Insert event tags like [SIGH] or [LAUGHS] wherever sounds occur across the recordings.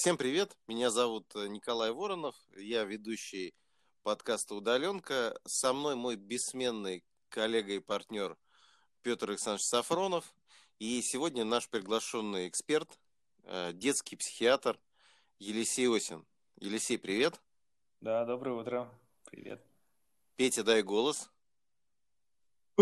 Всем привет, меня зовут э, Николай Воронов, я ведущий подкаста «Удаленка». Со мной мой бессменный коллега и партнер Петр Александрович Сафронов. И сегодня наш приглашенный эксперт, э, детский психиатр Елисей Осин. Елисей, привет. Да, доброе утро. Привет. Петя, дай голос. [LAUGHS]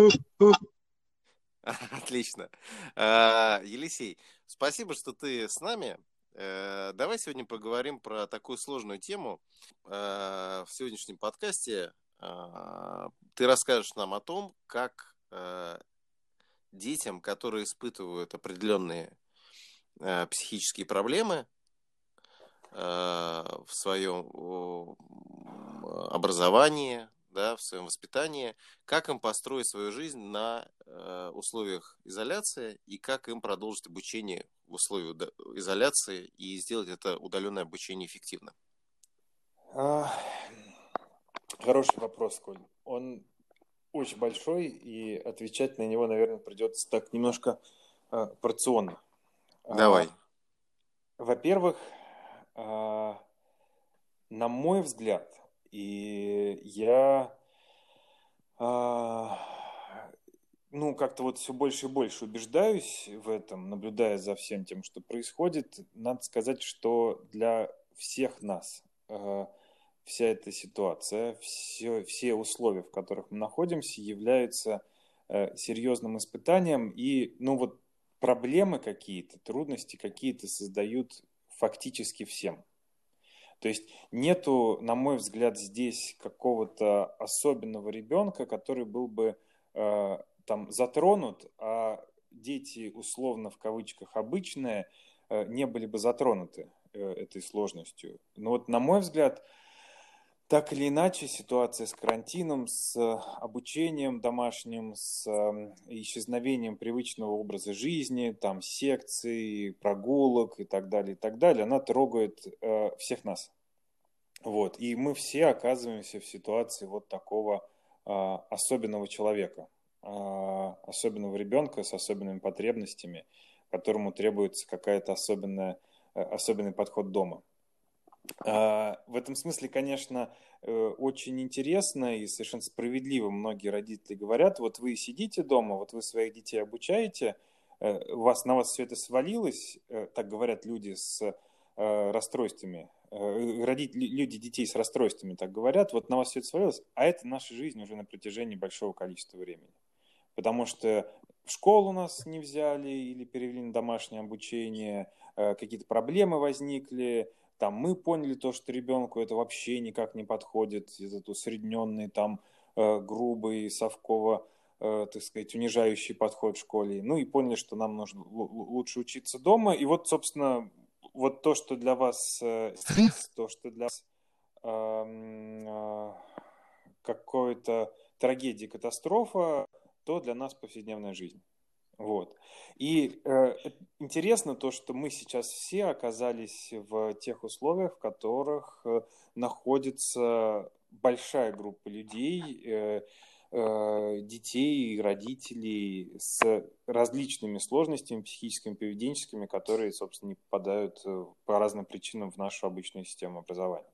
Отлично. А, Елисей, спасибо, что ты с нами. Э, давай сегодня поговорим про такую сложную тему. Э, в сегодняшнем подкасте э, ты расскажешь нам о том, как детям, которые испытывают определенные психические проблемы в своем образовании, да, в своем воспитании, как им построить свою жизнь на э, условиях изоляции и как им продолжить обучение в условиях изоляции и сделать это удаленное обучение эффективно? А, хороший вопрос, Коль. Он очень большой, и отвечать на него, наверное, придется так немножко э, порционно. А, Давай. А, во-первых, а, на мой взгляд, и я, а, ну, как-то вот все больше и больше убеждаюсь в этом, наблюдая за всем тем, что происходит. Надо сказать, что для всех нас а, вся эта ситуация, все, все условия, в которых мы находимся, являются а, серьезным испытанием. И, ну, вот проблемы какие-то, трудности какие-то создают фактически всем. То есть нету, на мой взгляд, здесь какого-то особенного ребенка, который был бы э, там затронут, а дети условно в кавычках обычные э, не были бы затронуты э, этой сложностью. Но вот на мой взгляд, так или иначе, ситуация с карантином, с обучением домашним, с исчезновением привычного образа жизни, там, секций, прогулок и так далее, и так далее, она трогает э, всех нас. Вот. И мы все оказываемся в ситуации вот такого э, особенного человека, особенного ребенка с особенными потребностями, которому требуется какая-то особенная, э, особенный подход дома. А, в этом смысле, конечно, э, очень интересно и совершенно справедливо многие родители говорят, вот вы сидите дома, вот вы своих детей обучаете, э, у вас, на вас все это свалилось, так говорят люди с расстройствами, родители, люди детей с расстройствами так говорят, вот на вас все это свалилось, а это наша жизнь уже на протяжении большого количества времени. Потому что в школу нас не взяли или перевели на домашнее обучение, какие-то проблемы возникли, там мы поняли то, что ребенку это вообще никак не подходит, этот усредненный, там, э, грубый, совково, э, так сказать, унижающий подход в школе. Ну и поняли, что нам нужно лучше учиться дома. И вот, собственно, вот то, что для вас э, то, что для вас э, какой-то трагедия, катастрофа, то для нас повседневная жизнь. Вот. И э, интересно то, что мы сейчас все оказались в тех условиях, в которых э, находится большая группа людей, э, э, детей, родителей с различными сложностями психическими, поведенческими, которые, собственно, не попадают э, по разным причинам в нашу обычную систему образования.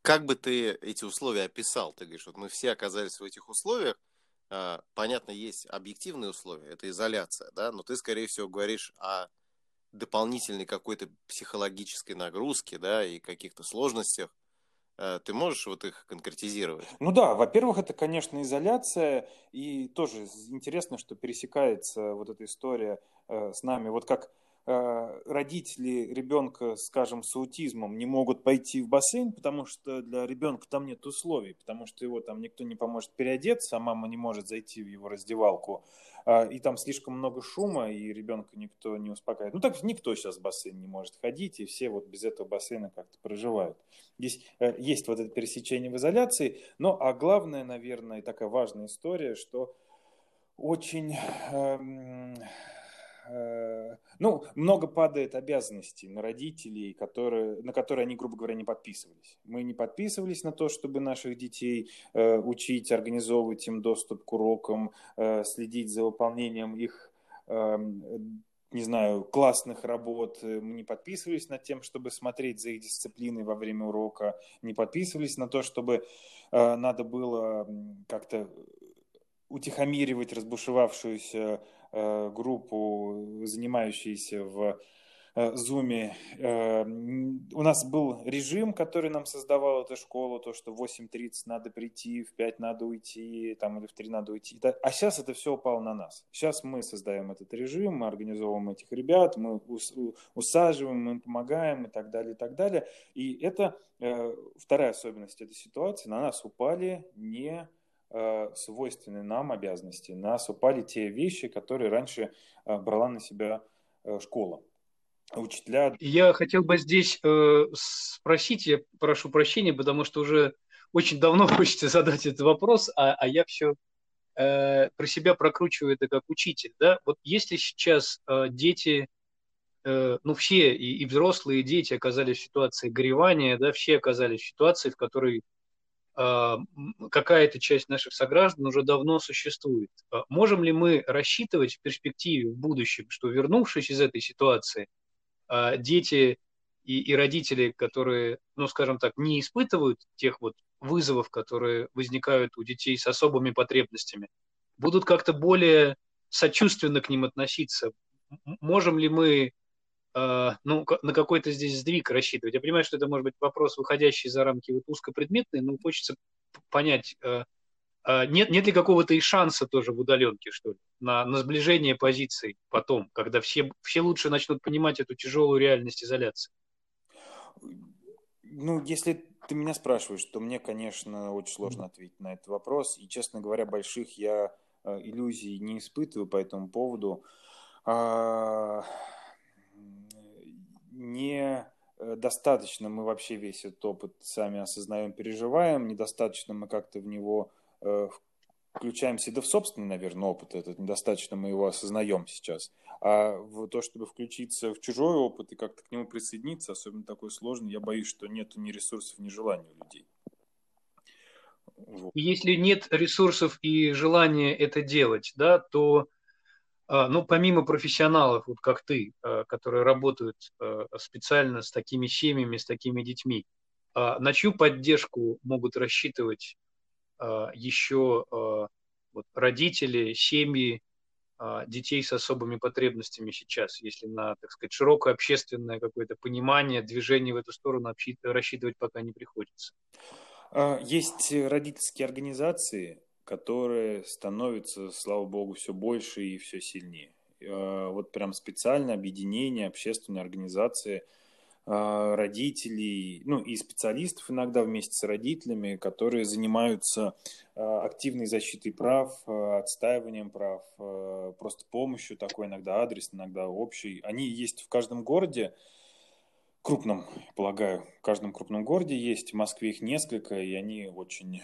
Как бы ты эти условия описал? Ты говоришь, вот мы все оказались в этих условиях, понятно, есть объективные условия, это изоляция, да, но ты, скорее всего, говоришь о дополнительной какой-то психологической нагрузке, да, и каких-то сложностях. А, ты можешь вот их конкретизировать? Ну да, во-первых, это, конечно, изоляция, и тоже интересно, что пересекается вот эта история э, с нами. Вот как Э, родители ребенка, скажем, с аутизмом не могут пойти в бассейн, потому что для ребенка там нет условий, потому что его там никто не поможет переодеться, а мама не может зайти в его раздевалку, а, и там слишком много шума, и ребенка никто не успокаивает. Ну так никто сейчас в бассейн не может ходить, и все вот без этого бассейна как-то проживают. Здесь э, есть вот это пересечение в изоляции, но а главное, наверное, такая важная история, что очень... Э, Э, ну, много падает обязанностей на родителей, которые, на которые они, грубо говоря, не подписывались. Мы не подписывались на то, чтобы наших детей э, учить, организовывать им доступ к урокам, э, следить за выполнением их эм, не знаю, классных работ, мы не подписывались над тем, чтобы смотреть за их дисциплиной во время урока, не подписывались на то, чтобы э, надо было как-то утихомиривать разбушевавшуюся э, группу, занимающуюся в Zoom. Э, э, у нас был режим, который нам создавала эта школа, то, что в 8.30 надо прийти, в 5 надо уйти, там, или в 3 надо уйти. А сейчас это все упало на нас. Сейчас мы создаем этот режим, мы организовываем этих ребят, мы усаживаем, мы им помогаем и так далее, и так далее. И это э, вторая особенность этой ситуации. На нас упали не свойственные нам обязанности. На нас упали те вещи, которые раньше брала на себя школа учителя. Я хотел бы здесь э, спросить, я прошу прощения, потому что уже очень давно [LAUGHS] хочется задать этот вопрос, а, а я все э, про себя прокручиваю это как учитель. Да? Вот если сейчас э, дети, э, ну все, и, и взрослые, дети оказались в ситуации горевания, да, все оказались в ситуации, в которой э, какая-то часть наших сограждан уже давно существует. Э, можем ли мы рассчитывать в перспективе, в будущем, что вернувшись из этой ситуации, а, дети и, и родители, которые, ну, скажем так, не испытывают тех вот вызовов, которые возникают у детей с особыми потребностями, будут как-то более сочувственно к ним относиться. Можем ли мы ну, на какой-то здесь сдвиг рассчитывать? Я понимаю, что это может быть вопрос, выходящий за рамки вот узкопредметный, но хочется понять, э, а, нет, нет ли какого-то и шанса тоже в удаленке, что ли, на, на сближение позиций потом, когда все, все лучше начнут понимать эту тяжелую реальность изоляции? Ну, если ты меня спрашиваешь, то мне, конечно, очень сложно ответить на этот вопрос. И, честно говоря, больших я э, иллюзий не испытываю по этому поводу. А, не э, мы вообще весь этот опыт сами осознаем, переживаем, недостаточно мы как-то в него Э, включаемся да в собственный, наверное, опыт этот, недостаточно мы его осознаем сейчас, а в то, чтобы включиться в чужой опыт и как-то к нему присоединиться, особенно такой сложный, я боюсь, что нет ни ресурсов, ни желания у людей. Вот. Если нет ресурсов и желания это делать, да, то ну, помимо профессионалов, вот как ты, а, которые работают а, специально с такими семьями, с такими детьми, на чью поддержку могут рассчитывать а, еще а, родители, семьи а, детей с особыми потребностями сейчас, если на, так сказать, широкое общественное какое-то понимание, движение в эту сторону рассчитывать пока не приходится. Есть родительские организации, которые становятся, слава богу, все больше и все сильнее. Вот прям специальное объединение, общественные организации – а, родителей, ну и специалистов иногда вместе с родителями, которые занимаются а, активной защитой прав, отстаиванием прав, просто помощью такой, иногда адрес, иногда общий. Они есть в каждом городе, крупном, полагаю, в каждом крупном городе есть, в Москве их несколько, и они очень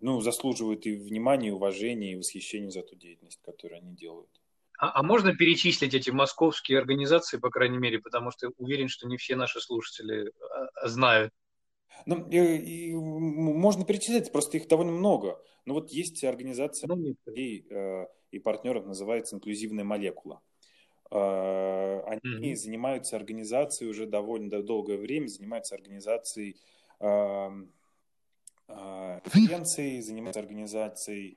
ну, заслуживают и внимания, и уважения, и восхищения за ту деятельность, которую они делают. А, а можно перечислить эти московские организации, по крайней мере, потому что уверен, что не все наши слушатели а, знают. Ну, и, и, можно перечислять, просто их довольно много. Но вот есть организация ну, и, э, и партнеров, называется «Инклюзивная молекула». Э, они mm-hmm. занимаются организацией уже довольно долгое время, занимаются организацией э, э, конференций, занимаются организацией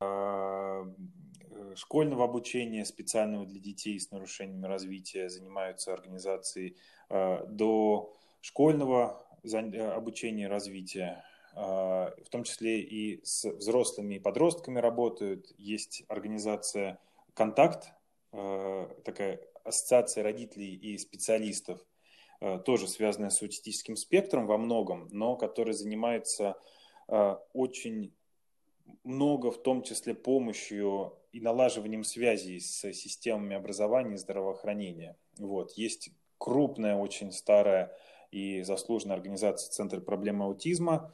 э, школьного обучения специального для детей с нарушениями развития, занимаются организацией э, до школьного э, обучения развития, в том числе и с взрослыми и подростками работают. Есть организация «Контакт», такая ассоциация родителей и специалистов, тоже связанная с аутистическим спектром во многом, но которая занимается очень много, в том числе помощью и налаживанием связей с системами образования и здравоохранения. Вот. Есть крупная, очень старая и заслуженная организация Центр проблем аутизма,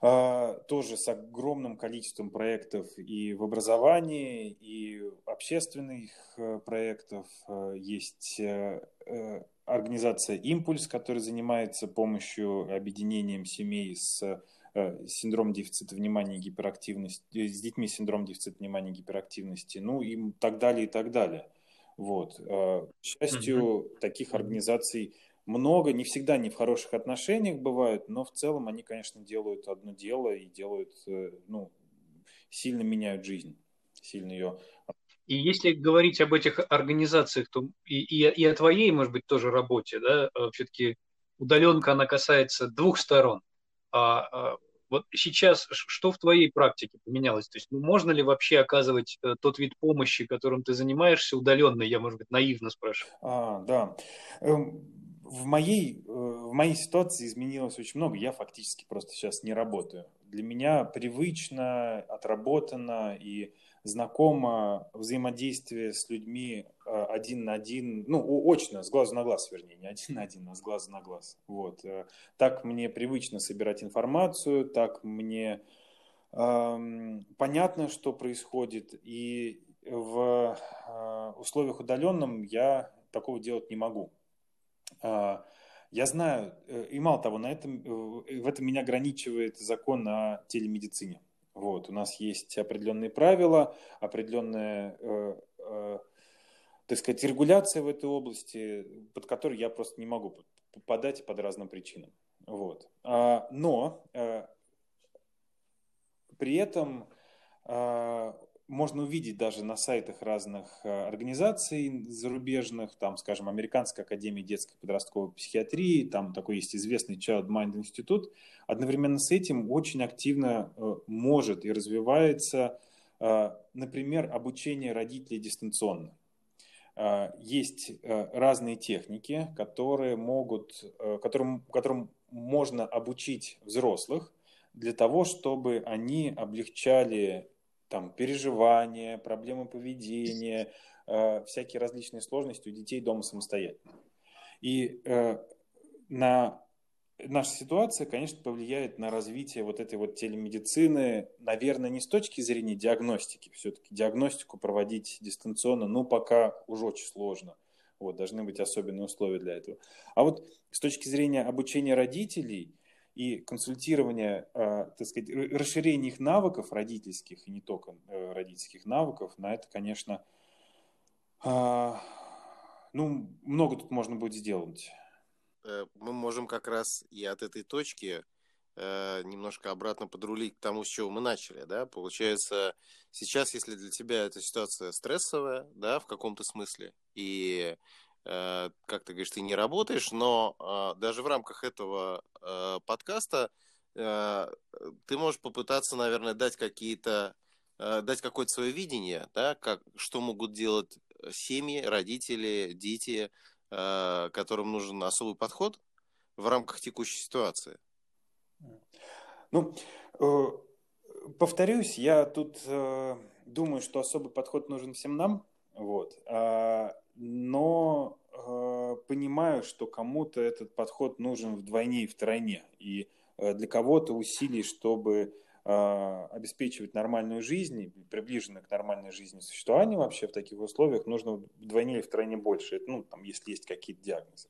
а, тоже с огромным количеством проектов и в образовании, и общественных э, проектов. Э, есть э, организация «Импульс», которая занимается помощью объединением семей с э, синдром дефицита внимания и гиперактивности, с детьми синдром дефицита внимания и гиперактивности, ну и так далее, и так далее. Вот. К счастью, mm-hmm. таких организаций много, не всегда не в хороших отношениях бывают, но в целом они, конечно, делают одно дело и делают, ну, сильно меняют жизнь, сильно ее и если говорить об этих организациях, то и, и, и о твоей, может быть, тоже работе, да, э, все-таки удаленка, она касается двух сторон. А, а вот сейчас что в твоей практике поменялось? То есть ну, можно ли вообще оказывать э, тот вид помощи, которым ты занимаешься, удаленно? Я, может быть, наивно спрашиваю. А, да. В моей, э, в моей ситуации изменилось очень много. Я фактически просто сейчас не работаю. Для меня привычно, отработано и знакомо взаимодействие с людьми э, один на один, ну, очно, с глазу на глаз, вернее, не один на один, а с глазу на глаз. Вот. Э, так мне привычно собирать информацию, так мне эм, понятно, что происходит, и в э, условиях удаленном я такого делать не могу. Э, я знаю, э, и мало того, на этом, в этом меня ограничивает закон о телемедицине. Вот, у нас есть определенные правила, определенная, э, э, так сказать, регуляция в этой области, под которой я просто не могу попадать по разным причинам. Вот. А, но э, при этом э, можно увидеть даже на сайтах разных э, организаций зарубежных, там, скажем, Американская академия детской и подростковой психиатрии, там такой есть известный Child Mind Institute. Одновременно с этим очень активно э, может и развивается, э, например, обучение родителей дистанционно. Есть разные техники, которые могут, которым, которым можно обучить взрослых для того, чтобы они облегчали там переживания, проблемы поведения, э, всякие различные сложности у детей дома самостоятельно. И э, на наша ситуация, конечно, повлияет на развитие вот этой вот телемедицины, наверное, не с точки зрения диагностики, все-таки диагностику проводить дистанционно, ну, пока уже очень сложно. Вот, должны быть особенные условия для этого. А вот с точки зрения обучения родителей – и консультирование, а, так сказать, расширение их навыков родительских и не только э, родительских навыков, на это, конечно, а, ну, много тут можно будет сделать. Э, мы можем как раз и от этой точки э, немножко обратно подрулить к тому, с чего мы начали, да, получается, сейчас, если для тебя эта ситуация стрессовая, да, в каком-то смысле, и Э, как ты говоришь, ты не работаешь, но а, даже в рамках этого э, подкаста э, ты можешь попытаться, наверное, дать какие-то, дать какое-то свое видение, да, как, что могут делать семьи, родители, дети, которым нужен особый подход в рамках текущей ситуации. Ну, повторюсь, я тут думаю, что особый подход нужен всем нам, вот. А, но э, понимаю, что кому-то этот подход нужен вдвойне и втройне. И э, для кого-то усилий, чтобы э, обеспечивать нормальную жизнь, приближенную к нормальной жизни существования вообще в таких условиях, нужно вдвойне и втройне больше, ну, там, если есть какие-то диагнозы.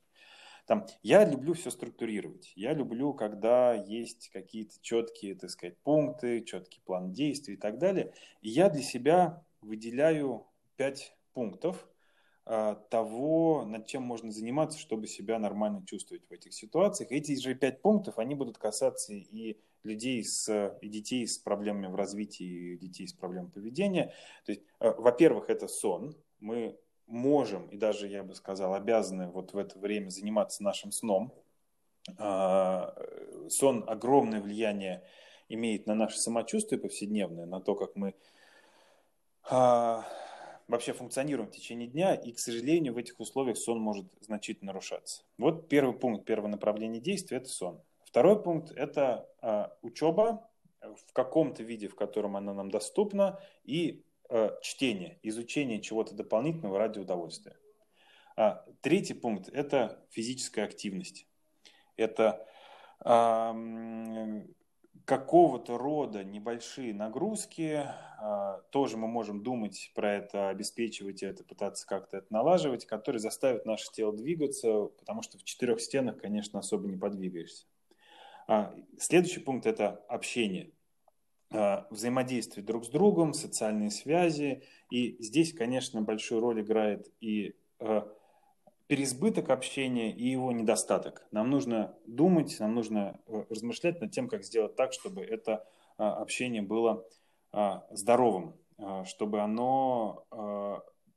Там, я люблю все структурировать. Я люблю, когда есть какие-то четкие, так сказать, пункты, четкий план действий и так далее. И я для себя выделяю пять пунктов, а, того, над чем можно заниматься, чтобы себя нормально чувствовать в этих ситуациях. Эти же пять пунктов, они будут касаться и людей с, и детей с проблемами в развитии, и детей с проблемами поведения. То есть, а, во-первых, это сон. Мы можем, и даже, я бы сказал, обязаны вот в это время заниматься нашим сном. А, сон огромное влияние имеет на наше самочувствие повседневное, на то, как мы вообще функционируем в течение дня, и, к сожалению, в этих условиях сон может значительно нарушаться. Вот первый пункт, первое направление действия – это сон. Второй пункт – это э, учеба в каком-то виде, в котором она нам доступна, и э, чтение, изучение чего-то дополнительного ради удовольствия. А, третий пункт – это физическая активность. Это какого-то рода небольшие нагрузки, а, тоже мы можем думать про это, обеспечивать это, пытаться как-то это налаживать, которые заставят наше тело двигаться, потому что в четырех стенах, конечно, особо не подвигаешься. А следующий пункт – это общение, а, взаимодействие друг с другом, социальные связи. И здесь, конечно, большую роль играет и переизбыток общения и его недостаток. Нам нужно думать, нам нужно э, размышлять над тем, как сделать так, чтобы это общение было здоровым, чтобы оно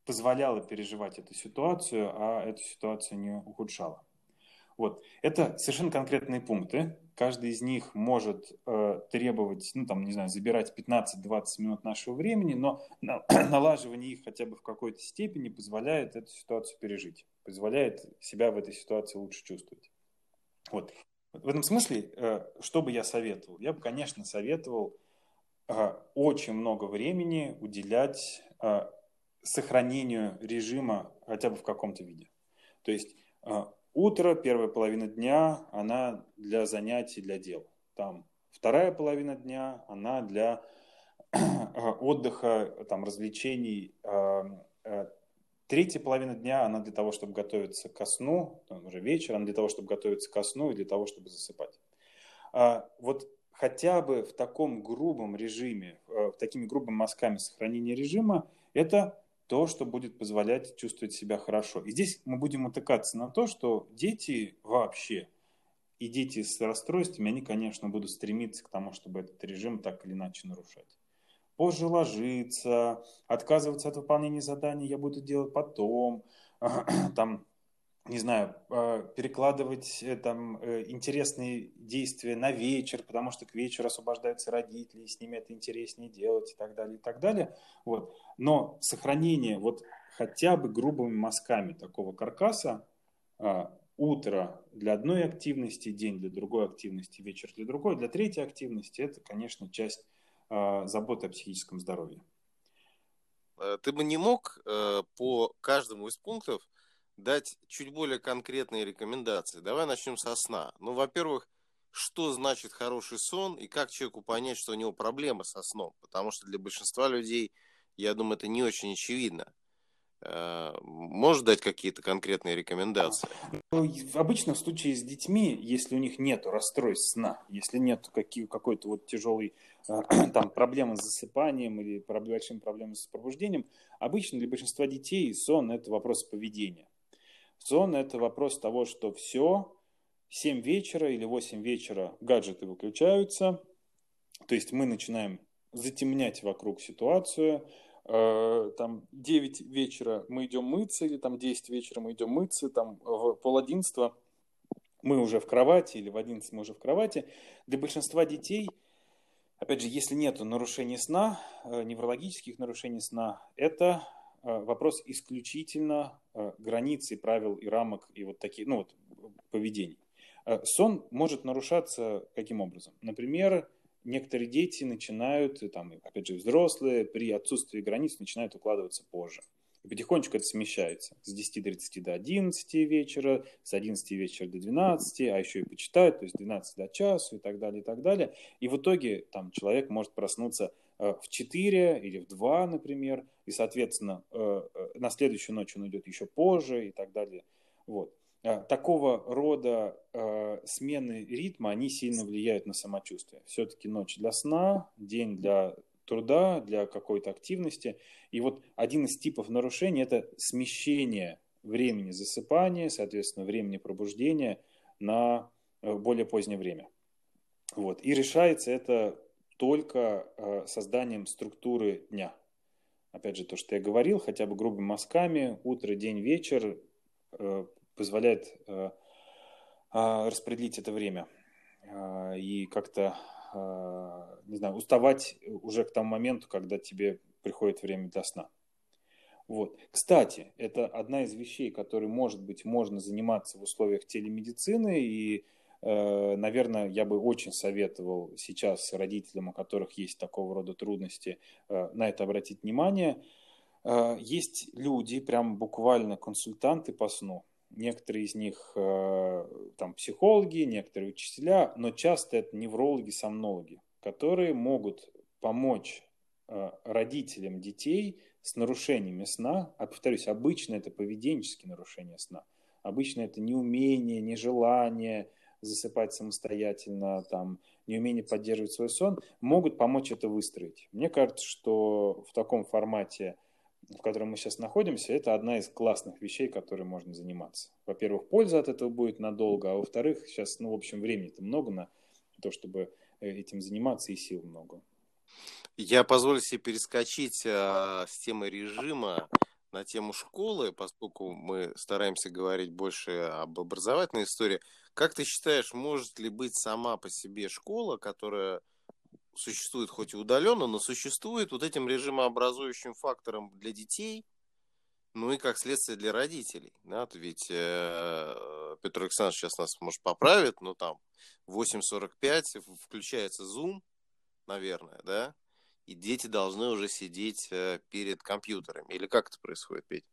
позволяло переживать эту ситуацию, а эту ситуацию не ухудшало. Вот. Это совершенно конкретные пункты. Каждый из них может э, требовать, ну, там, не знаю, забирать 15-20 минут нашего времени, но на, [CLEARS THROAT] налаживание их хотя бы в какой-то степени позволяет эту ситуацию пережить, позволяет себя в этой ситуации лучше чувствовать. Вот. В этом смысле, э, что бы я советовал? Я бы, конечно, советовал э, очень много времени уделять э, сохранению режима хотя бы в каком-то виде. То есть Утро, первая половина дня, она для занятий, для дел. Там вторая половина дня, она для отдыха, там, развлечений. Третья половина дня, она для того, чтобы готовиться ко сну, уже вечер, она для того, чтобы готовиться ко сну и для того, чтобы засыпать. А, вот хотя бы в таком грубом режиме, в такими грубыми мазками сохранения режима, это то, что будет позволять чувствовать себя хорошо. И здесь мы будем утыкаться на то, что дети вообще и дети с расстройствами, они, конечно, будут стремиться к тому, чтобы этот режим так или иначе нарушать. Позже ложиться, отказываться от выполнения заданий я буду делать потом, [CLEARS THROAT] там не знаю, а, перекладывать э, там э, интересные действия на вечер, потому что к вечеру освобождаются родители, и с ними это интереснее делать и так далее, и так далее. Вот. Но сохранение вот хотя бы грубыми мазками такого каркаса, утро для одной активности, день для другой активности, вечер для другой, для третьей активности, это, конечно, часть заботы о психическом здоровье. Э, ты бы не мог по каждому из пунктов дать чуть более конкретные рекомендации. Давай начнем со сна. Ну, во-первых, что значит хороший сон и как человеку понять, что у него проблемы со сном. Потому что для большинства людей, я думаю, это не очень очевидно. Э, можешь дать какие-то конкретные рекомендации? Ну, обычно в случае с детьми, если у них нет расстройств сна, если нет какой-то вот тяжелой э, [CLEARS THROAT] там, проблемы с засыпанием или большим проблемами с пробуждением, обычно для большинства детей сон – это вопрос поведения. Сон – это вопрос того, что все, 7 вечера или 8 вечера гаджеты выключаются, то есть мы начинаем затемнять вокруг ситуацию, там 9 вечера мы идем мыться, или там 10 вечера мы идем мыться, там в пол одиннадцатого мы уже в кровати, или в 11 мы уже в кровати. Для большинства детей, опять же, если нет нарушений сна, э, неврологических нарушений сна, это Э, вопрос исключительно э, границ и правил и рамок и вот такие, ну вот поведений. Э, сон может нарушаться каким образом? Например, некоторые дети начинают, там, опять же, взрослые при отсутствии границ начинают укладываться позже. И потихонечку это смещается. С 10.30 до 11 вечера, с 11 вечера до 12, а еще и почитают, то есть 12 до часу и так далее, и так далее. И в итоге там человек может проснуться Э, в 4 или в 2, например, и, соответственно, э, э, на следующую ночь он идет еще позже и так далее. Вот. Такого рода смены ритма, они сильно влияют на самочувствие. Все-таки ночь для сна, день для труда, для какой-то активности. И вот один из типов нарушений – это смещение времени засыпания, соответственно, времени пробуждения на более позднее время. Вот. И решается это только э, созданием структуры дня. Опять же, то, что я говорил, хотя бы грубыми мазками, утро, день, вечер э, позволяет э, распределить это время и как-то, не знаю, уставать уже к тому моменту, когда тебе приходит время для сна. Вот. Кстати, это одна из вещей, которой, может быть, можно заниматься в условиях телемедицины, и Э, наверное, я бы очень советовал сейчас родителям, у которых есть такого рода трудности, э, на это обратить внимание. Э, есть люди, прям буквально консультанты по сну. Некоторые из них там психологи, некоторые учителя, но часто это неврологи, сомнологи, которые могут помочь родителям детей с нарушениями сна, а повторюсь, обычно это поведенческие нарушения сна, обычно это неумение, нежелание, засыпать самостоятельно, там, неумение поддерживать свой сон, могут помочь это выстроить. Мне кажется, что в таком формате, в котором мы сейчас находимся, это одна из классных вещей, которой можно заниматься. Во-первых, польза от этого будет надолго, а во-вторых, сейчас, ну, в общем, времени-то много на то, чтобы э, этим заниматься, и сил много. Я позволю себе перескочить а, с темы режима на тему школы, поскольку мы стараемся говорить больше об образовательной истории. Как ты считаешь, может ли быть сама по себе школа, которая существует хоть и удаленно, но существует вот этим режимообразующим фактором для детей, ну и как следствие для родителей. Да? Ведь э, Петр Александрович сейчас нас, может, поправит, но там 8.45 включается Zoom, наверное, да? и дети должны уже сидеть э, перед компьютерами. Или как это происходит, Петь?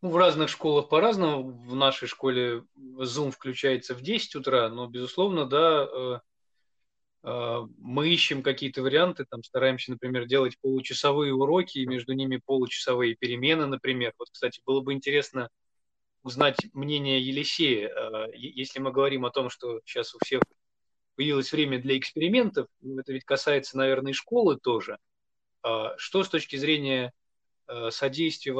Ну, в разных школах по-разному. В нашей школе Zoom включается в 10 утра, но, безусловно, да, э, мы ищем какие-то варианты, там стараемся, например, делать получасовые уроки, и между ними получасовые перемены, например. Вот, кстати, было бы интересно узнать мнение Елисея. Если мы говорим о том, что сейчас у всех появилось время для экспериментов, ну, это ведь касается, наверное, и школы тоже. А что с точки зрения э, содействия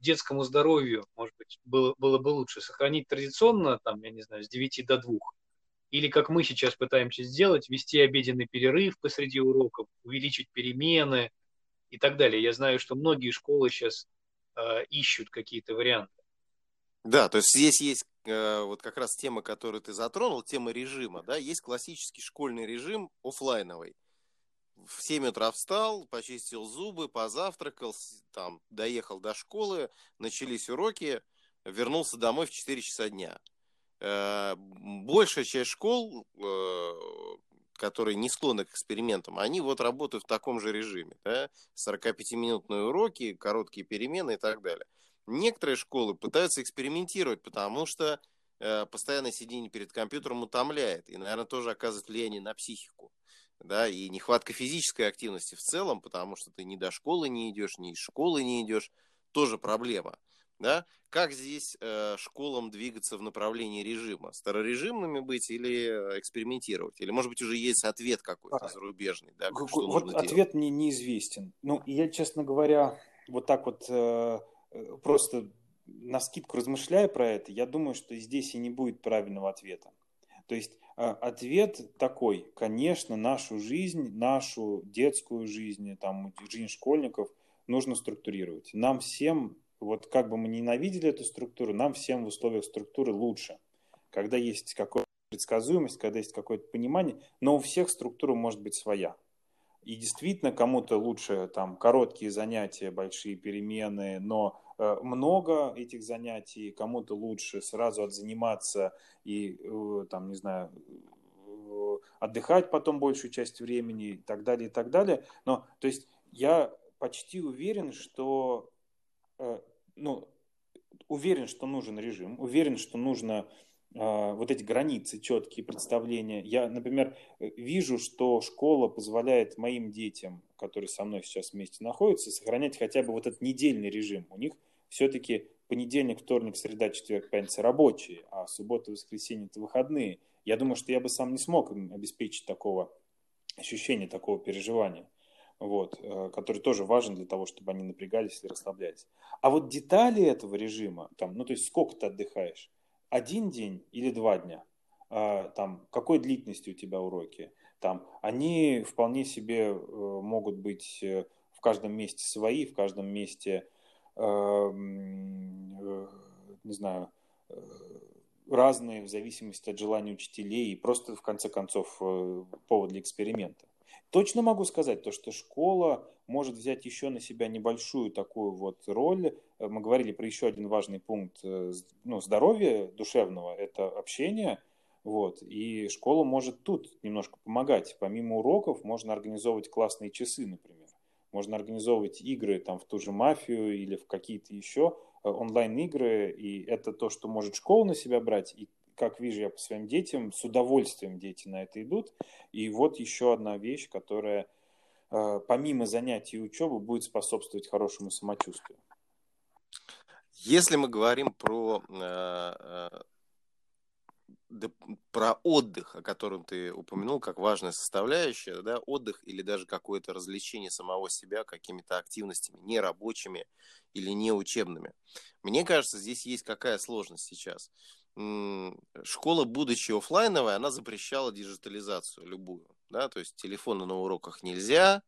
детскому здоровью, может быть, было, было бы лучше сохранить традиционно, там, я не знаю, с 9 до 2, или как мы сейчас пытаемся сделать, вести обеденный перерыв посреди уроков, увеличить перемены и так далее. Я знаю, что многие школы сейчас э, ищут какие-то варианты. Да, то есть здесь есть э, вот как раз тема, которую ты затронул, тема режима, да, есть классический школьный режим офлайновый. В 7 утра встал, почистил зубы, позавтракал, там, доехал до школы, начались уроки, вернулся домой в 4 часа дня. Э, большая часть школ, э, которые не склонны к экспериментам, они вот работают в таком же режиме. Да? 45-минутные уроки, короткие перемены и так далее. Некоторые школы пытаются экспериментировать, потому что э, постоянное сидение перед компьютером утомляет и, наверное, тоже оказывает влияние на психику. Да, и нехватка физической активности в целом, потому что ты ни до школы не идешь, ни из школы не идешь, тоже проблема. Да? Как здесь э, школам двигаться в направлении режима? Старорежимными быть или экспериментировать? Или, может быть, уже есть ответ какой-то а, зарубежный? Да, что вот ответ мне неизвестен. Ну, я, честно говоря, вот так вот э, Э, просто на скидку размышляя про это, я думаю, что здесь и не будет правильного ответа. То есть а, ответ такой, конечно, нашу жизнь, нашу детскую жизнь, там, жизнь школьников нужно структурировать. Нам всем, вот как бы мы ненавидели эту структуру, нам всем в условиях структуры лучше. Когда есть какая-то предсказуемость, когда есть какое-то понимание, но у всех структура может быть своя. И действительно, кому-то лучше там короткие занятия, большие перемены, но Э, много этих занятий, кому-то лучше сразу отзаниматься и, э, там, не знаю, э, отдыхать потом большую часть времени и так далее, и так далее. Но, то есть, я почти уверен, что, ну, уверен, что нужен режим, уверен, что нужно вот эти границы, четкие представления. Я, например, вижу, что школа позволяет моим детям, которые со мной сейчас вместе находятся, сохранять хотя бы вот этот недельный режим. У них все-таки понедельник, вторник, среда, четверг, пятница рабочие, а суббота воскресенье это выходные. Я думаю, что я бы сам не смог им обеспечить такого ощущения, такого переживания, вот, э, который тоже важен для того, чтобы они напрягались и расслаблялись. А вот детали этого режима, там, ну то есть сколько ты отдыхаешь, один день или два дня, а, там, какой длительности у тебя уроки, там, они вполне себе э, могут быть э, в каждом месте свои, в каждом месте Эм, не знаю, разные в зависимости от желания учителей и просто, в конце концов, повод для эксперимента. Точно могу сказать то, что школа может взять еще на себя небольшую такую вот роль. Мы говорили про еще один важный пункт ну, здоровья душевного, это общение. Вот. И школа может тут немножко помогать. Помимо уроков можно организовывать классные часы, например. Можно организовывать игры там, в ту же мафию или в какие-то еще э, онлайн-игры, и это то, что может школа на себя брать, и как вижу я по своим детям, с удовольствием дети на это идут. И вот еще одна вещь, которая э, помимо занятий и учебы будет способствовать хорошему самочувствию. Если мы говорим про э, про отдых, о котором ты упомянул, как важная составляющая, да, отдых или даже какое-то развлечение самого себя какими-то активностями нерабочими или неучебными. Мне кажется, здесь есть какая сложность сейчас. Школа, будучи офлайновой, она запрещала диджитализацию любую, да, то есть телефоны на уроках нельзя,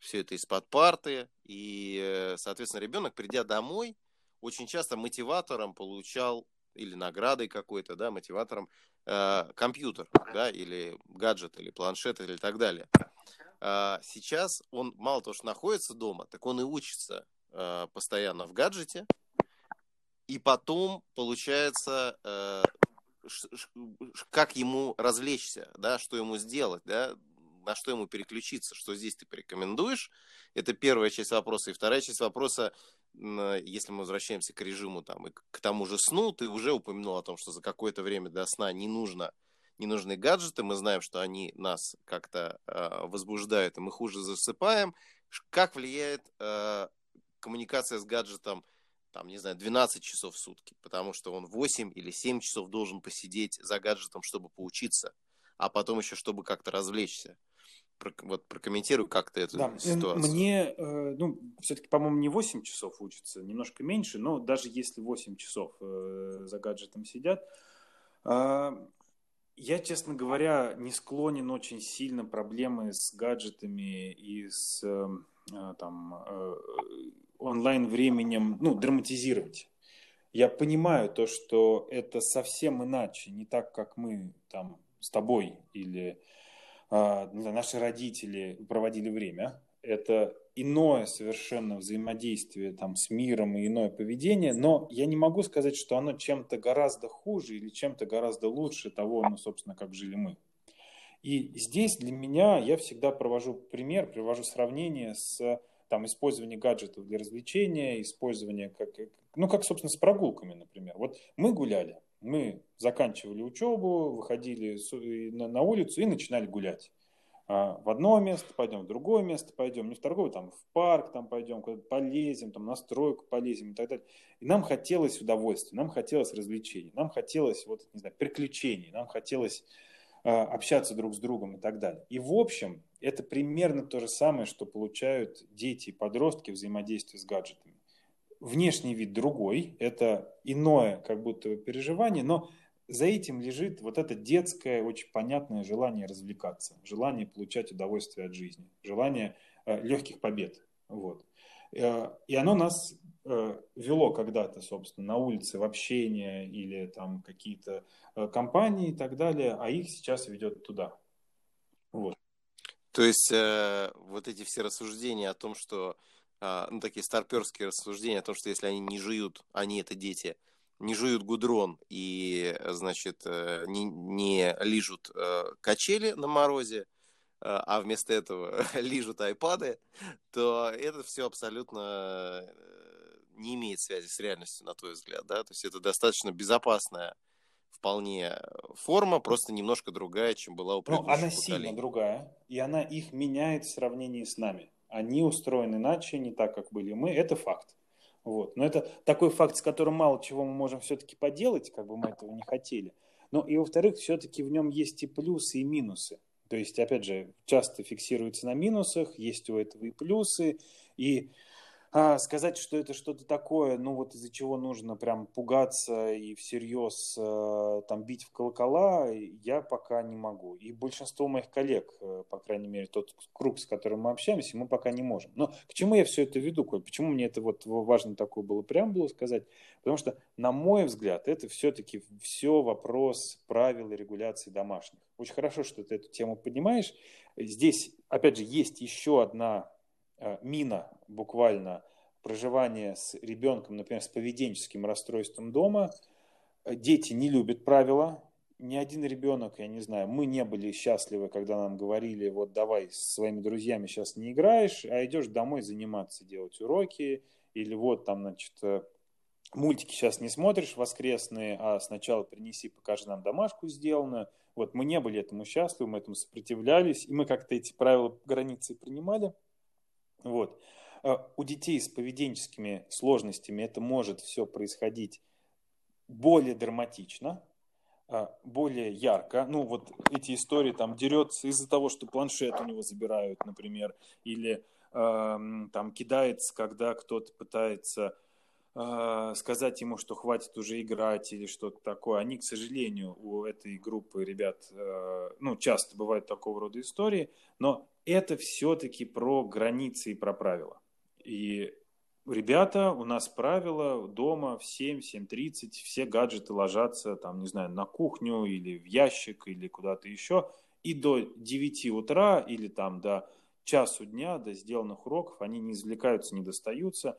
все это из-под парты, и, э, соответственно, ребенок, придя домой, очень часто мотиватором получал или наградой какой-то, да, мотиватором э, компьютер, да, или гаджет, или планшет, или так далее. Э, сейчас он мало того, что находится дома, так он и учится э, постоянно в гаджете, и потом получается, э, как ему развлечься, да, что ему сделать, да, на что ему переключиться, что здесь ты порекомендуешь. Это первая часть вопроса. И вторая часть вопроса, если мы возвращаемся к режиму там, и к тому же сну, ты уже упомянул о том, что за какое-то время до сна не нужно не нужны гаджеты, мы знаем, что они нас как-то э, возбуждают, и мы хуже засыпаем. Как влияет э, коммуникация с гаджетом, там, не знаю, 12 часов в сутки, потому что он 8 или 7 часов должен посидеть за гаджетом, чтобы поучиться, а потом еще, чтобы как-то развлечься вот прокомментируй как-то эту да, ситуацию. Мне, э, ну, все-таки, по-моему, не 8 часов учатся, немножко меньше, но даже если 8 часов э, за гаджетом сидят, э, я, честно говоря, не склонен очень сильно проблемы с гаджетами и с там, онлайн-временем ну, драматизировать. Я понимаю то, что это совсем иначе, не так, как мы там с тобой или а, наши родители проводили время. Это иное совершенно взаимодействие там, с миром и иное поведение, но я не могу сказать, что оно чем-то гораздо хуже или чем-то гораздо лучше того, ну, собственно, как жили мы. И здесь для меня я всегда провожу пример, привожу сравнение с там, использованием гаджетов для развлечения, использование как, ну, как, собственно, с прогулками, например. Вот мы гуляли, мы заканчивали учебу, выходили на улицу и начинали гулять. А, в одно место пойдем, в другое место пойдем, не в торговый, там в парк там пойдем, куда-то полезем, там на стройку полезем и так далее. И нам хотелось удовольствия, нам хотелось развлечений, нам хотелось, вот, не знаю, приключений, нам хотелось э, общаться друг с другом и так далее. И в общем, это примерно то же самое, что получают дети и подростки взаимодействия с гаджетами внешний вид другой, это иное как будто переживание, но за этим лежит вот это детское, очень понятное желание развлекаться, желание получать удовольствие от жизни, желание э, легких побед. Вот. Э, и оно нас вело когда-то, собственно, на улице в общение или там какие-то э, компании и так далее, а их сейчас ведет туда. Вот. То есть э, вот эти все рассуждения о том, что а, ну, такие старперские рассуждения о том, что если они не жуют, они это дети, не жуют гудрон и, значит, э, не, не лижут э, качели на морозе, э, а вместо этого [LAUGHS] лижут айпады, то это все абсолютно не имеет связи с реальностью, на твой взгляд, да? То есть это достаточно безопасная вполне форма, просто немножко другая, чем была у ну, предыдущих Но она поколений. сильно другая, и она их меняет в сравнении с нами они устроены иначе, не так, как были мы, это факт. Вот. Но это такой факт, с которым мало чего мы можем все-таки поделать, как бы мы этого не хотели. Но и во-вторых, все-таки в нем есть и плюсы, и минусы. То есть, опять же, часто фиксируется на минусах, есть у этого и плюсы, и а, сказать, что это что-то такое, ну вот из-за чего нужно прям пугаться и всерьез а, там бить в колокола, я пока не могу. И большинство моих коллег, э, по крайней мере, тот круг, с которым мы общаемся, мы пока не можем. Но к чему я все это веду, Коль? Почему мне это вот важно такое было прям было сказать? Потому что, на мой взгляд, это все-таки все вопрос правил и регуляции домашних. Очень хорошо, что ты эту тему поднимаешь. Здесь, опять же, есть еще одна Э, мина буквально проживание с ребенком, например, с поведенческим расстройством дома. Э, дети не любят правила. Ни один ребенок, я не знаю, мы не были счастливы, когда нам говорили, вот давай с своими друзьями сейчас не играешь, а идешь домой заниматься, делать уроки, или вот там, значит, э, мультики сейчас не смотришь воскресные, а сначала принеси, покажи нам домашку сделанную. Вот мы не были этому счастливы, мы этому сопротивлялись, и мы как-то эти правила, границы принимали – вот. А у детей с поведенческими сложностями это может все происходить более драматично. более ярко. Ну, вот эти истории там дерется из-за того, что планшет у него забирают, например, или э, там кидается, когда кто-то пытается э, сказать ему, что хватит уже играть или что-то такое. Они, к сожалению, у этой группы ребят, э, ну, часто бывают такого рода истории, но это все-таки про границы и про правила. И Ребята, у нас правило дома в 7-7.30 все гаджеты ложатся, там, не знаю, на кухню или в ящик или куда-то еще. И до 9 утра или там до часу дня, до сделанных уроков, они не извлекаются, не достаются.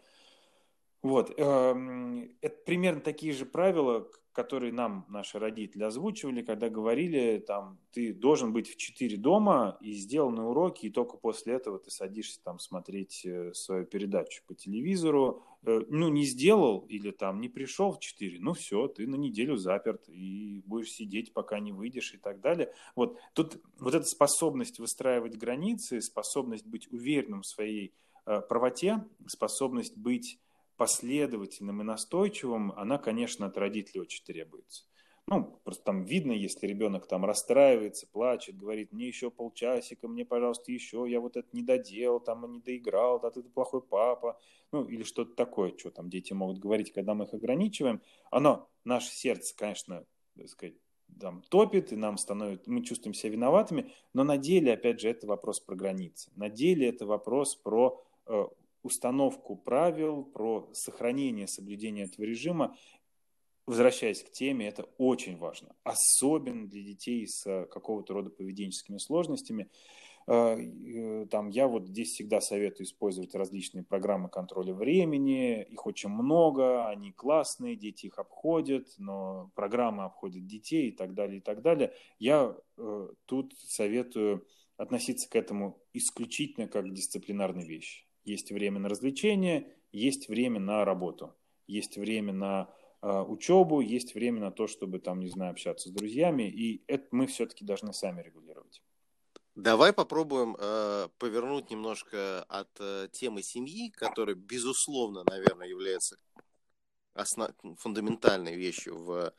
Вот. Эм, это примерно такие же правила, которые нам наши родители озвучивали, когда говорили, там, ты должен быть в 4 дома и сделаны уроки, и только после этого ты садишься там смотреть э, свою передачу по телевизору. Э, ну, не сделал или там не пришел в 4, ну все, ты на неделю заперт и будешь сидеть, пока не выйдешь и так далее. Вот тут вот эта способность выстраивать границы, способность быть уверенным в своей э, правоте, способность быть последовательным и настойчивым, она, конечно, от родителей очень требуется. Ну, просто там видно, если ребенок там расстраивается, плачет, говорит, мне еще полчасика, мне, пожалуйста, еще, я вот это не доделал, там не доиграл, да ты плохой папа, ну, или что-то такое, что там дети могут говорить, когда мы их ограничиваем. Оно, наше сердце, конечно, так сказать, там, топит, и нам становится, мы чувствуем себя виноватыми, но на деле, опять же, это вопрос про границы. На деле это вопрос про э, установку правил, про сохранение соблюдения этого режима. Возвращаясь к теме, это очень важно, особенно для детей с э, какого-то рода поведенческими сложностями. Э, э, там я вот здесь всегда советую использовать различные программы контроля времени. Их очень много, они классные, дети их обходят, но программы обходят детей и так далее, и так далее. Я тут советую относиться к этому исключительно как к дисциплинарной вещи. Есть время на развлечения, есть время на работу, есть время на э, учебу, есть время на то, чтобы там, не знаю, общаться с друзьями, и это мы все-таки должны сами регулировать. Давай попробуем э, повернуть немножко от э, темы семьи, которая, безусловно, наверное, является основ... фундаментальной вещью в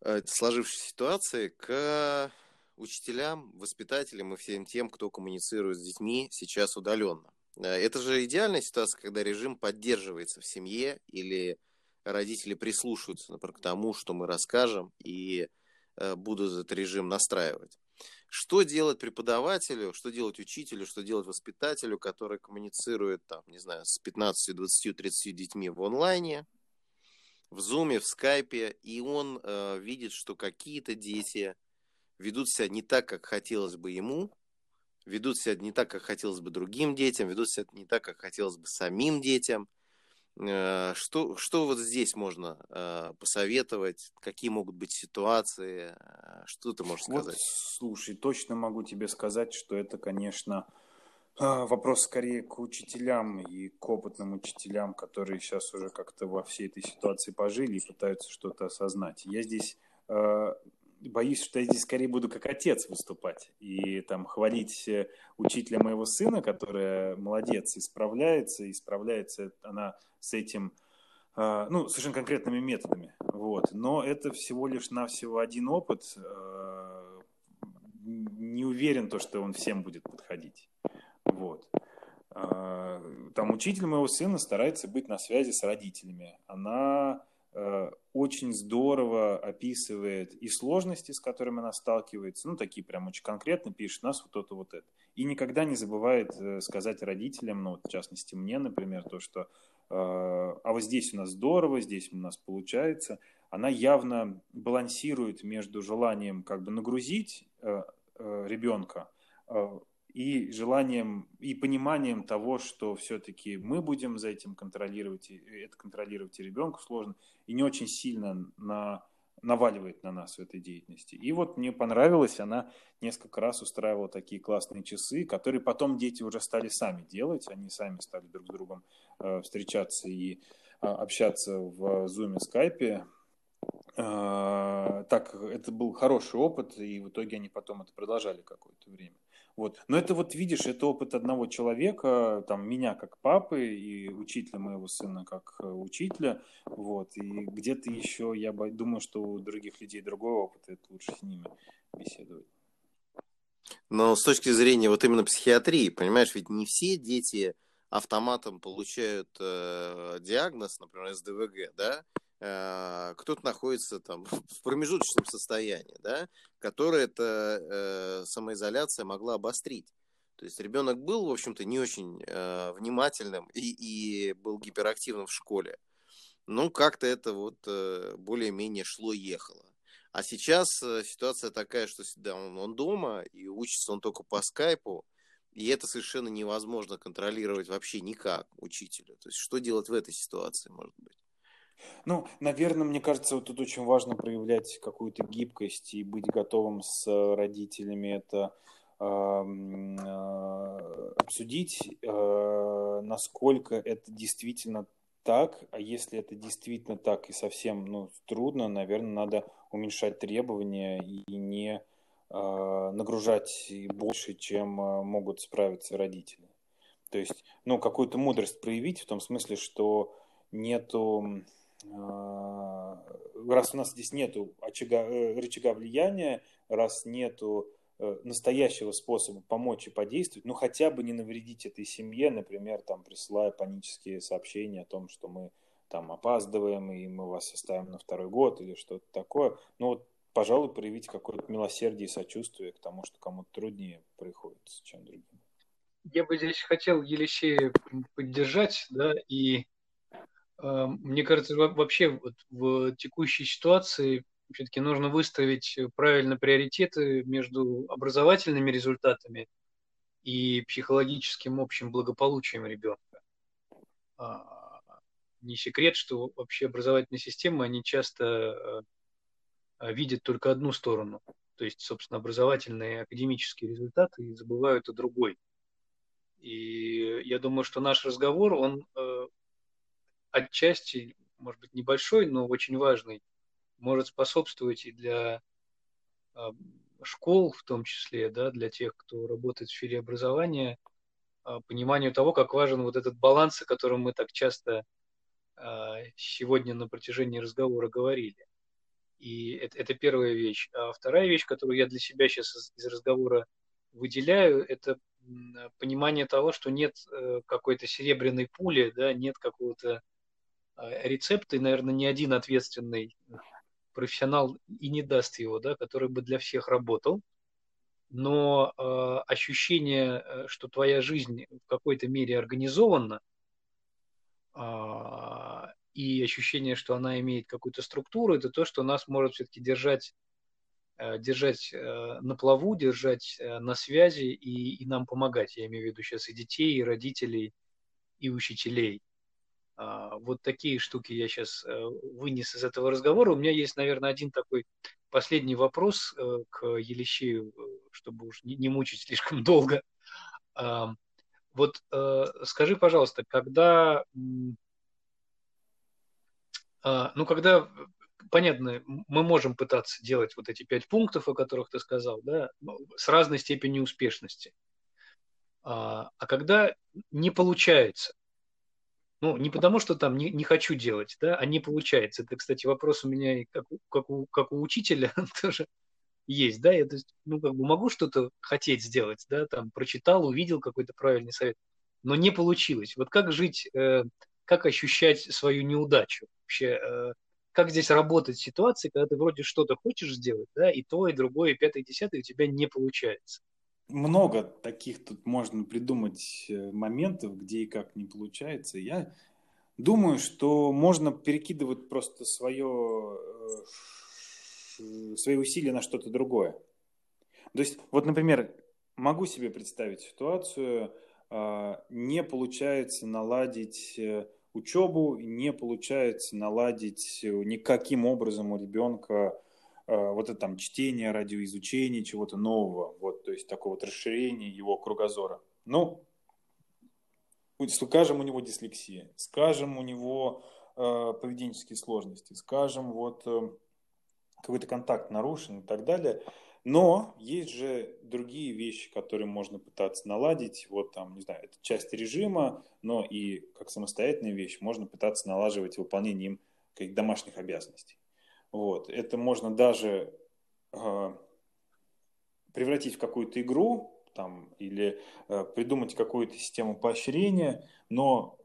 э, сложившейся ситуации, к учителям, воспитателям и всем тем, кто коммуницирует с детьми сейчас удаленно. Э, это же идеальная ситуация, когда режим поддерживается в семье или родители прислушиваются, например, к тому, что мы расскажем, и э, будут этот режим настраивать. Что делать преподавателю, что делать учителю, что делать воспитателю, который коммуницирует, там, не знаю, с 15, 20, 30 детьми в онлайне, в зуме, в скайпе, и он э, видит, что какие-то дети ведут себя не так, как хотелось бы ему, ведут себя не так, как хотелось бы другим детям, ведут себя не так, как хотелось бы самим детям. Э, что, что вот здесь можно э, посоветовать? Какие могут быть ситуации? Э, что ты можешь сказать? Вот, слушай, точно могу тебе сказать, что это, конечно, вопрос скорее к учителям и к опытным учителям, которые сейчас уже как-то во всей этой ситуации пожили и пытаются что-то осознать. Я здесь боюсь, что я здесь скорее буду как отец выступать и там хвалить э, учителя моего сына, которая молодец, исправляется, и справляется она с этим, э, ну, совершенно конкретными методами, вот. Но это всего лишь навсего один опыт. Э, не уверен, то, что он всем будет подходить, вот. Там учитель моего сына старается быть на связи с родителями. Она очень здорово описывает и сложности, с которыми она сталкивается, ну, такие прям очень конкретно пишет, нас вот это, вот это. И никогда не забывает э, сказать родителям, ну, вот, в частности, мне, например, то, что э, а вот здесь у нас здорово, здесь у нас получается. Она явно балансирует между желанием как бы нагрузить ребенка и желанием, и пониманием того, что все-таки мы будем за этим контролировать, и это контролировать и ребенку сложно, и не очень сильно на, наваливает на нас в этой деятельности. И вот мне понравилось, она несколько раз устраивала такие классные часы, которые потом дети уже стали сами делать, они сами стали друг с другом э, встречаться и э, общаться в Zoom, скайпе, э, так, это был хороший опыт, и в итоге они потом это продолжали какое-то время. Вот. Но это вот, видишь, это опыт одного человека, там, меня как папы и учителя моего сына как э, учителя, вот, и где-то еще, я думаю, что у других людей другой опыт, это лучше с ними беседовать. Но с точки зрения вот именно психиатрии, понимаешь, ведь не все дети автоматом получают э, диагноз, например, СДВГ, да, кто-то находится там [LAUGHS] в промежуточном состоянии, да, которое эта э, самоизоляция могла обострить. То есть ребенок был, в общем-то, не очень э, внимательным и, и был гиперактивным в школе. Ну, как-то это вот э, более-менее шло-ехало. А сейчас э, ситуация такая, что да, он, он дома и учится он только по скайпу, и это совершенно невозможно контролировать вообще никак учителю. То есть что делать в этой ситуации, может быть? Ну, наверное, мне кажется, вот тут очень важно проявлять какую-то гибкость и быть готовым с родителями это э, обсудить, э, насколько это действительно так, а если это действительно так и совсем ну, трудно, наверное, надо уменьшать требования и не э, нагружать больше, чем э, могут справиться родители. То есть, ну, какую-то мудрость проявить в том смысле, что нету, э, раз у нас здесь нету очага, э, рычага влияния, раз нету Э, настоящего способа помочь и подействовать, ну хотя бы не навредить этой семье, например, там присылая панические сообщения о том, что мы там опаздываем и мы вас оставим на второй год или что-то такое. Ну вот, пожалуй, проявить какое-то милосердие и сочувствие к тому, что кому-то труднее приходится, чем другим. Я бы здесь хотел Елисея поддержать, да, и мне кажется, вообще вот в текущей ситуации все-таки нужно выставить правильно приоритеты между образовательными результатами и психологическим общим благополучием ребенка. А, не секрет, что вообще образовательные системы, они часто а, видят только одну сторону, то есть, собственно, образовательные академические результаты и забывают о другой. И я думаю, что наш разговор, он э, отчасти, может быть, небольшой, но очень важный, может способствовать и для а, школ, в том числе, да, для тех, кто работает в сфере образования, а, пониманию того, как важен вот этот баланс, о котором мы так часто а, сегодня на протяжении разговора говорили. И это, это первая вещь. А вторая вещь, которую я для себя сейчас из, разговора выделяю, это понимание того, что нет э, какой-то серебряной пули, да, нет какого-то рецепта, и, наверное, ни один ответственный профессионал и не даст его, да, который бы для всех работал. Но э, ощущение, э, что твоя жизнь в какой-то мере организована, э, и ощущение, что она имеет какую-то структуру, это то, что нас может все-таки держать, э, держать э, на плаву, держать э, на связи и, и нам помогать. Я имею в виду сейчас и детей, и родителей, и учителей. А, вот такие штуки я сейчас э, вынес из этого разговора. У меня есть, наверное, один такой последний вопрос э, к Елисею, э, чтобы уж не мучить слишком [LAUGHS] долго. А, вот скажи, пожалуйста, когда, а, ну, когда, понятно, мы можем пытаться делать вот эти пять пунктов, о которых ты сказал, да, с разной степенью успешности. А когда не получается, ну, не потому, что там не, не хочу делать, да, а не получается. Это, кстати, вопрос у меня и как, как, у, как у учителя [LAUGHS] тоже есть, да, я, то есть, ну, как бы могу что-то хотеть сделать, да, там, прочитал, увидел какой-то правильный совет, но не получилось. Вот как жить, э, как ощущать свою неудачу вообще, э, как здесь работать в ситуации, когда ты вроде что-то хочешь сделать, да, и то, и другое, и пятое, и десятое у тебя не получается много таких тут можно придумать э, моментов, где и как не получается. Я думаю, что можно перекидывать просто свое, э, свои усилия на что-то другое. То есть, вот, например, могу себе представить ситуацию, а, не получается наладить э, учебу, не получается наладить никаким образом у ребенка Э, вот это там чтение, радиоизучение чего-то нового, вот, то есть такого вот расширения его кругозора. Ну, скажем, у него дислексия, скажем, у него э, поведенческие сложности, скажем, вот э, какой-то контакт нарушен и так далее. Но есть же другие вещи, которые можно пытаться наладить. Вот там, не знаю, это часть режима, но и как самостоятельная вещь можно пытаться налаживать выполнение им каких домашних обязанностей. Вот. Это можно даже э, превратить в какую-то игру там, или э, придумать какую-то систему поощрения, но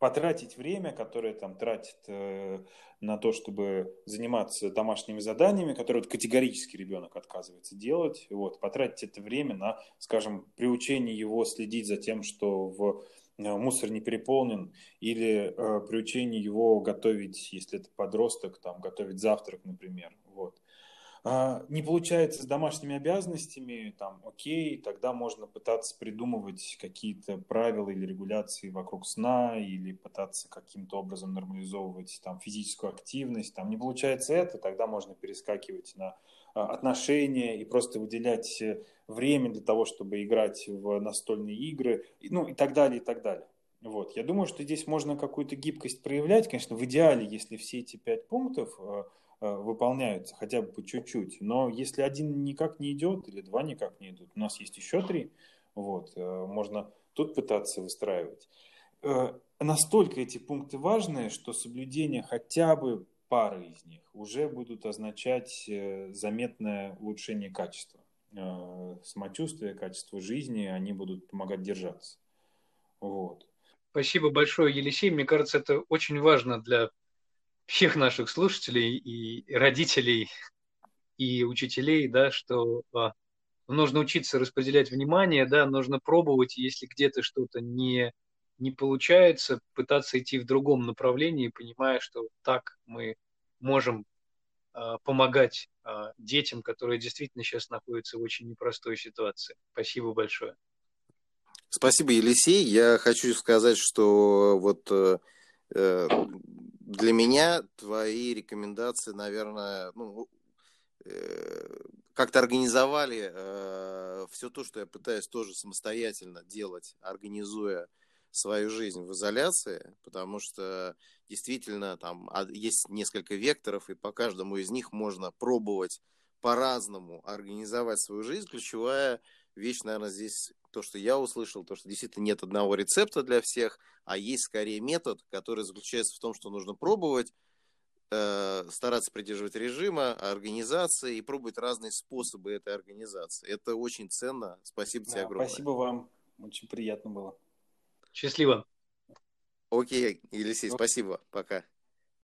потратить время, которое там тратит э, на то, чтобы заниматься домашними заданиями, которые вот, категорически ребенок отказывается делать, вот, потратить это время на, скажем, приучение его следить за тем, что в мусор не переполнен, или э, приучение его готовить, если это подросток, там, готовить завтрак, например. Вот. А, не получается с домашними обязанностями, там, окей, тогда можно пытаться придумывать какие-то правила или регуляции вокруг сна, или пытаться каким-то образом нормализовывать там, физическую активность. Там не получается это, тогда можно перескакивать на отношения и просто выделять э, время для того, чтобы играть в настольные игры, ну и так далее, и так далее. Вот. Я думаю, что здесь можно какую-то гибкость проявлять. Конечно, в идеале, если все эти пять пунктов э, Э, выполняются хотя бы по чуть-чуть. Но если один никак не идет или два никак не идут, у нас есть еще три, вот, можно тут пытаться выстраивать. Настолько эти пункты важны, что соблюдение хотя бы пары из них уже будут означать заметное улучшение качества самочувствия, качества жизни, они будут помогать держаться. Вот. Спасибо большое, Елисей. Мне кажется, это очень важно для всех наших слушателей и родителей и учителей, да, что а, нужно учиться распределять внимание, да, нужно пробовать, если где-то что-то не, не получается, пытаться идти в другом направлении, понимая, что так мы можем а, помогать а, детям, которые действительно сейчас находятся в очень непростой ситуации. Спасибо большое. Спасибо, Елисей. Я хочу сказать, что вот э, э для меня твои рекомендации, наверное, ну, э, как-то организовали э, все то, что я пытаюсь тоже самостоятельно делать, организуя свою жизнь в изоляции, потому что действительно там есть несколько векторов, и по каждому из них можно пробовать по-разному организовать свою жизнь. Ключевая вещь, наверное, здесь то, что я услышал, то, что действительно нет одного рецепта для всех, а есть скорее метод, который заключается в том, что нужно пробовать, э, стараться придерживать режима, организации и пробовать разные способы этой организации. Это очень ценно. Спасибо да, тебе огромное. Спасибо вам. Очень приятно было. Счастливо. Окей, Елисей, спасибо. Пока.